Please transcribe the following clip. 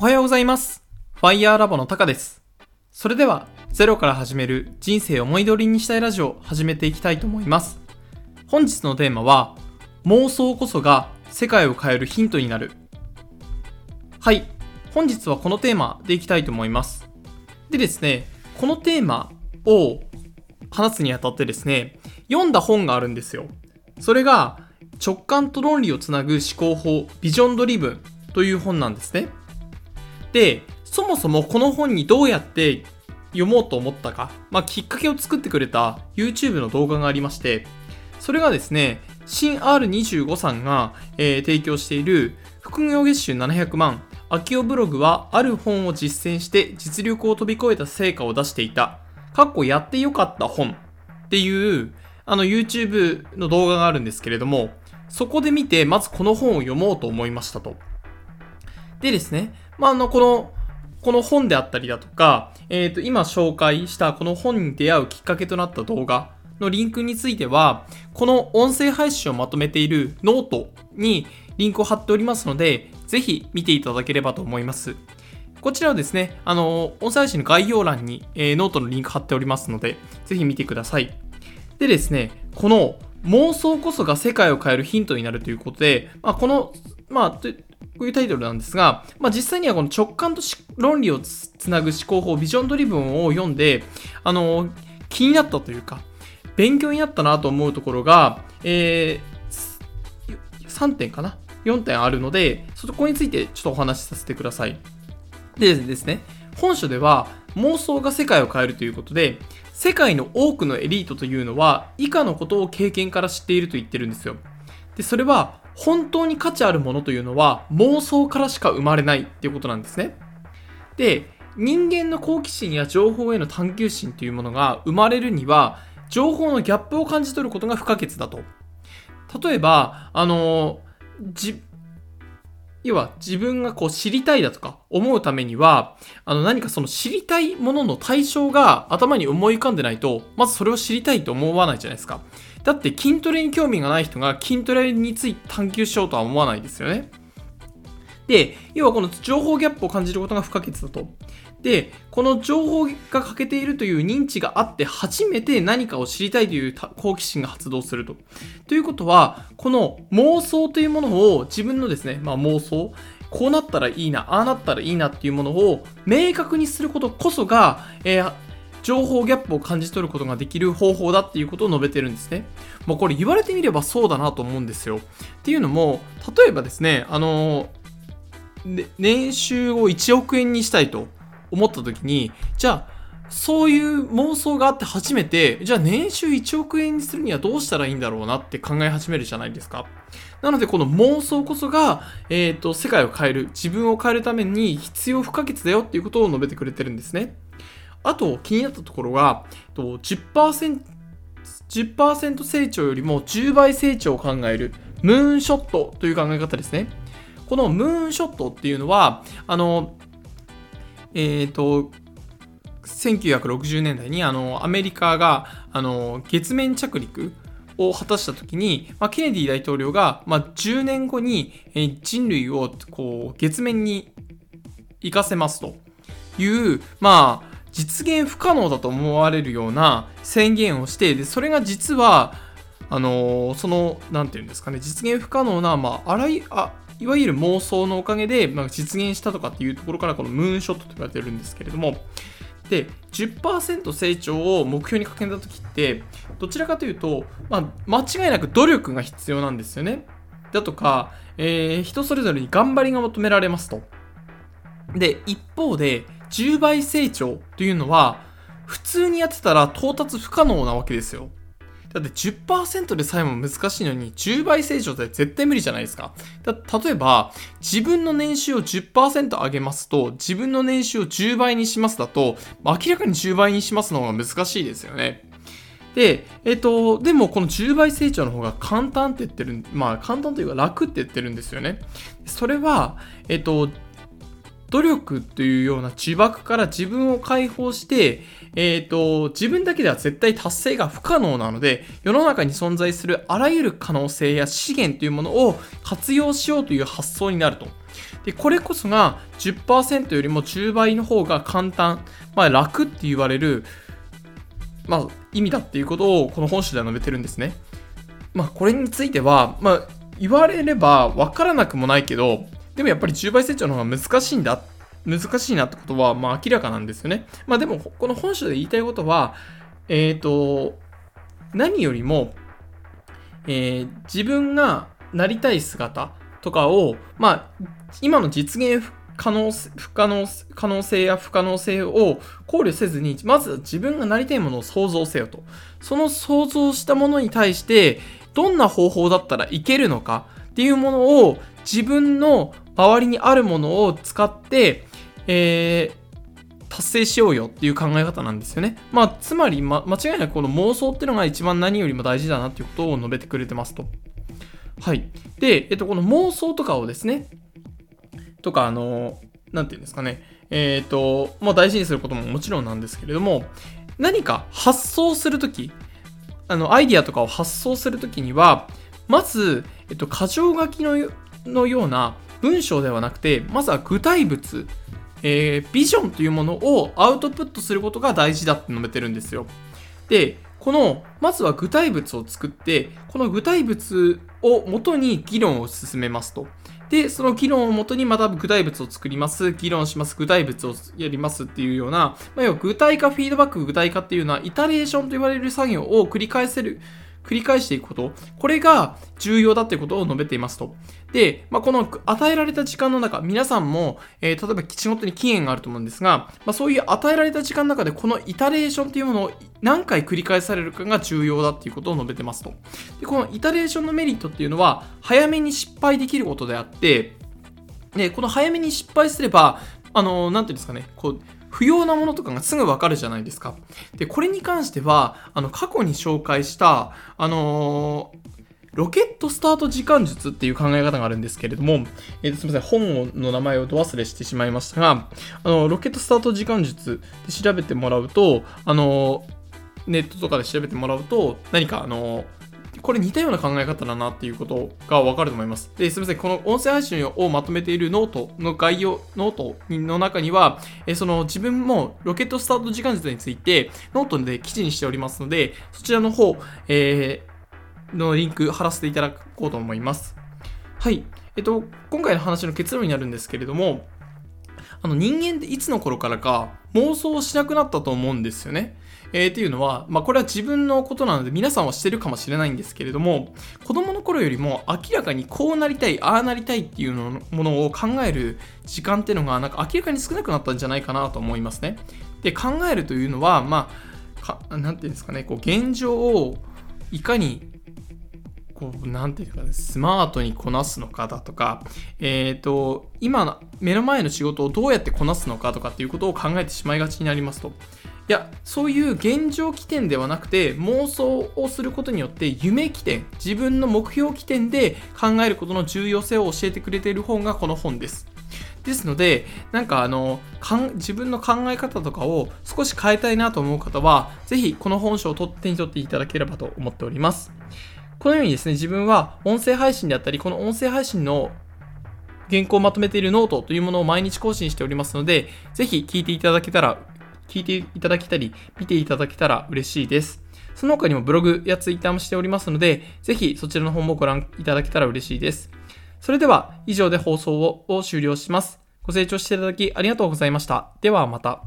おはようございます。ファイヤーラボのタカです。それでは、ゼロから始める人生を思い通りにしたいラジオを始めていきたいと思います。本日のテーマは、妄想こそが世界を変えるヒントになる。はい。本日はこのテーマでいきたいと思います。でですね、このテーマを話すにあたってですね、読んだ本があるんですよ。それが、直感と論理をつなぐ思考法、ビジョンドリブンという本なんですね。で、そもそもこの本にどうやって読もうと思ったか、まあ、きっかけを作ってくれた YouTube の動画がありまして、それがですね、新 R25 さんが、えー提供している副業月収700万、秋代ブログはある本を実践して実力を飛び越えた成果を出していた、かっこやってよかった本っていう、あの YouTube の動画があるんですけれども、そこで見て、まずこの本を読もうと思いましたと。でですね、まあ、あの、この、この本であったりだとか、えっ、と、今紹介したこの本に出会うきっかけとなった動画のリンクについては、この音声配信をまとめているノートにリンクを貼っておりますので、ぜひ見ていただければと思います。こちらはですね、あの、音声配信の概要欄に、えーノートのリンク貼っておりますので、ぜひ見てください。でですね、この妄想こそが世界を変えるヒントになるということで、まあ、この、まあ、こういうタイトルなんですが、まあ、実際にはこの直感と論理をつつなぐ思考法、ビジョンドリブンを読んで、あの、気になったというか、勉強になったなと思うところが、えー、3点かな ?4 点あるので、そこについてちょっとお話しさせてください。でですね、本書では妄想が世界を変えるということで、世界の多くのエリートというのは以下のことを経験から知っていると言ってるんですよ。で、それは本当に価値あるものというのは妄想からしか生まれないっていうことなんですね。で、人間の好奇心や情報への探求心というものが生まれるには、情報のギャップを感じ取ることが不可欠だと。例えば、あの、じ、要は自分がこう知りたいだとか思うためには、あの何かその知りたいものの対象が頭に思い浮かんでないと、まずそれを知りたいと思わないじゃないですか。だって筋トレに興味がない人が筋トレについて探求しようとは思わないですよね。で、要はこの情報ギャップを感じることが不可欠だと。で、この情報が欠けているという認知があって初めて何かを知りたいという好奇心が発動すると。ということは、この妄想というものを自分のですね、まあ妄想、こうなったらいいな、ああなったらいいなっていうものを明確にすることこそが、えー情報ギャップを感じ取ることができる方法だっていうことを述べてるんですね。まあこれ言われてみればそうだなと思うんですよ。っていうのも、例えばですね、あの年収を1億円にしたいと思った時に、じゃあ、そういう妄想があって初めて、じゃあ年収1億円にするにはどうしたらいいんだろうなって考え始めるじゃないですか。なのでこの妄想こそが、えっ、と、世界を変える、自分を変えるために必要不可欠だよっていうことを述べてくれてるんですね。あと気になったところが、10%、10成長よりも10倍成長を考えるムーンショットという考え方ですね。このムーンショットっていうのは、あの、えっ、と、1960年代にあのアメリカがあの月面着陸を果たした時に、まあ、ケネディ大統領が、まあ、10年後に人類をこう月面に行かせますという、まあ、実現不可能だと思われるような宣言をしてでそれが実はあのーそのなんていうんですかね実現不可能な、まあ、あらいあいわゆる妄想のおかげで、まあ、実現したとかっていうところからこのムーンショットと言われてるんですけれどもで10%成長を目標に掲げた時ってどちらかというと、まあ、間違いなく努力が必要なんですよね。だとか、えー人それぞれに頑張りが求められますと。で一方で10倍成長というのは普通にやってたら到達不可能なわけですよだって10%でさえも難しいのに10倍成長って絶対無理じゃないですか。だ例えば自分の年収を10%上げますと自分の年収を10倍にしますだと明らかに10倍にしますの方が難しいですよね。で、えっ、と、でもこの10倍成長の方が簡単って言ってる、まあ簡単というか楽って言ってるんですよね。それは、えっ、と、努力というような呪縛から自分を解放して、えっ、と、自分だけでは絶対達成が不可能なので、世の中に存在するあらゆる可能性や資源というものを活用しようという発想になると。で、これこそが10%よりも10倍の方が簡単、まあ楽って言われる、まあ意味だっていうことをこの本書では述べてるんですね。まあこれについては、まあ言われれば分からなくもないけど、でもやっぱり10倍成長の方が難しいんだ、難しいなってことは、まあ明らかなんですよね。まあでも、この本書で言いたいことは、えっ、ー、と、何よりも、えー、自分がなりたい姿とかを、まあ、今の実現可能不可能可能性や不可能性を考慮せずに、まず自分がなりたいものを想像せよと。その想像したものに対して、どんな方法だったらいけるのかっていうものを自分の周りにあるものを使って、えー、達成しようよっていう考え方なんですよね。まあ、つまり、ま、間違いなくこの妄想っていうのが一番何よりも大事だなっていうことを述べてくれてますと。はい。で、えっと、この妄想とかをですね、とか、あの、なんていうんですかね、えっ、と、まあ、大事にすることももちろんなんですけれども、何か発想するとき、あの、アイディアとかを発想するときには、まず、えっと、箇条書きののような文章ではなくて、まずは具体物えー、ビジョンというものをアウトプットすることが大事だって述べてるんですよ。で、この、まずは具体物を作って、この具体物を元に議論を進めますと。で、その議論をもとにまた具体物を作ります、議論します、具体物をやりますっていうような、まあ、要は具体化、フィードバック、具体化っていうのは、イタレーションと言われる作業を繰り返せる、繰り返していくこと、これが重要だってことを述べていますと。で、まあ、この与えられた時間の中、皆さんも、えー、例えば仕事に期限があると思うんですが、まあ、そういう与えられた時間の中でこのイタレーションっていうものを何回繰り返されるかが重要だっていうことを述べてますと。で、このイタレーションのメリットっていうのは、早めに失敗できることであって、で、この早めに失敗すれば、あの、なんていうんですかね、こう、不要なものとかがすぐわかるじゃないですか。で、これに関しては、あの、過去に紹介した、あのー、ロケットスタート時間術っていう考え方があるんですけれども、えー、すみません、本の名前をど忘れしてしまいましたが、あの、ロケットスタート時間術で調べてもらうと、あの、ネットとかで調べてもらうと、何かあの、これ似たような考え方だなっていうことがわかると思います。で、すみません。この音声配信をまとめているノートの概要、ノートの中には、えその自分もロケットスタート時間術についてノートで記事にしておりますので、そちらの方、えー、のリンク貼らせていただこうと思います。はい。えっと、今回の話の結論になるんですけれども、あの人間っていつの頃からか妄想しなくなったと思うんですよね。えー、っていうのは、まあ、これは自分のことなので皆さんはしてるかもしれないんですけれども、子供の頃よりも明らかにこうなりたい、ああなりたいっていうのものを考える時間っていうのが、なんか明らかに少なくなったんじゃないかなと思いますね。で、考えるというのは、まあ、かなんていうんですかね、こう、現状をいかにこう、なんていうかね、スマートにこなすのかだとか、えっ、ー、と、今の目の前の仕事をどうやってこなすのかとかっていうことを考えてしまいがちになりますと。いや、そういう現状起点ではなくて、妄想をすることによって夢起点、自分の目標起点で考えることの重要性を教えてくれている本がこの本です。ですので、なんかあの、自分の考え方とかを少し変えたいなと思う方は、ぜひこの本書を手に取っていただければと思っております。このようにですね、自分は音声配信であったり、この音声配信の原稿をまとめているノートというものを毎日更新しておりますので、ぜひ聞いていただけたら聞いていただけたり、見ていただけたら嬉しいです。その他にもブログやツイッターもしておりますので、ぜひそちらの方もご覧いただけたら嬉しいです。それでは以上で放送を終了します。ご清聴していただきありがとうございました。ではまた。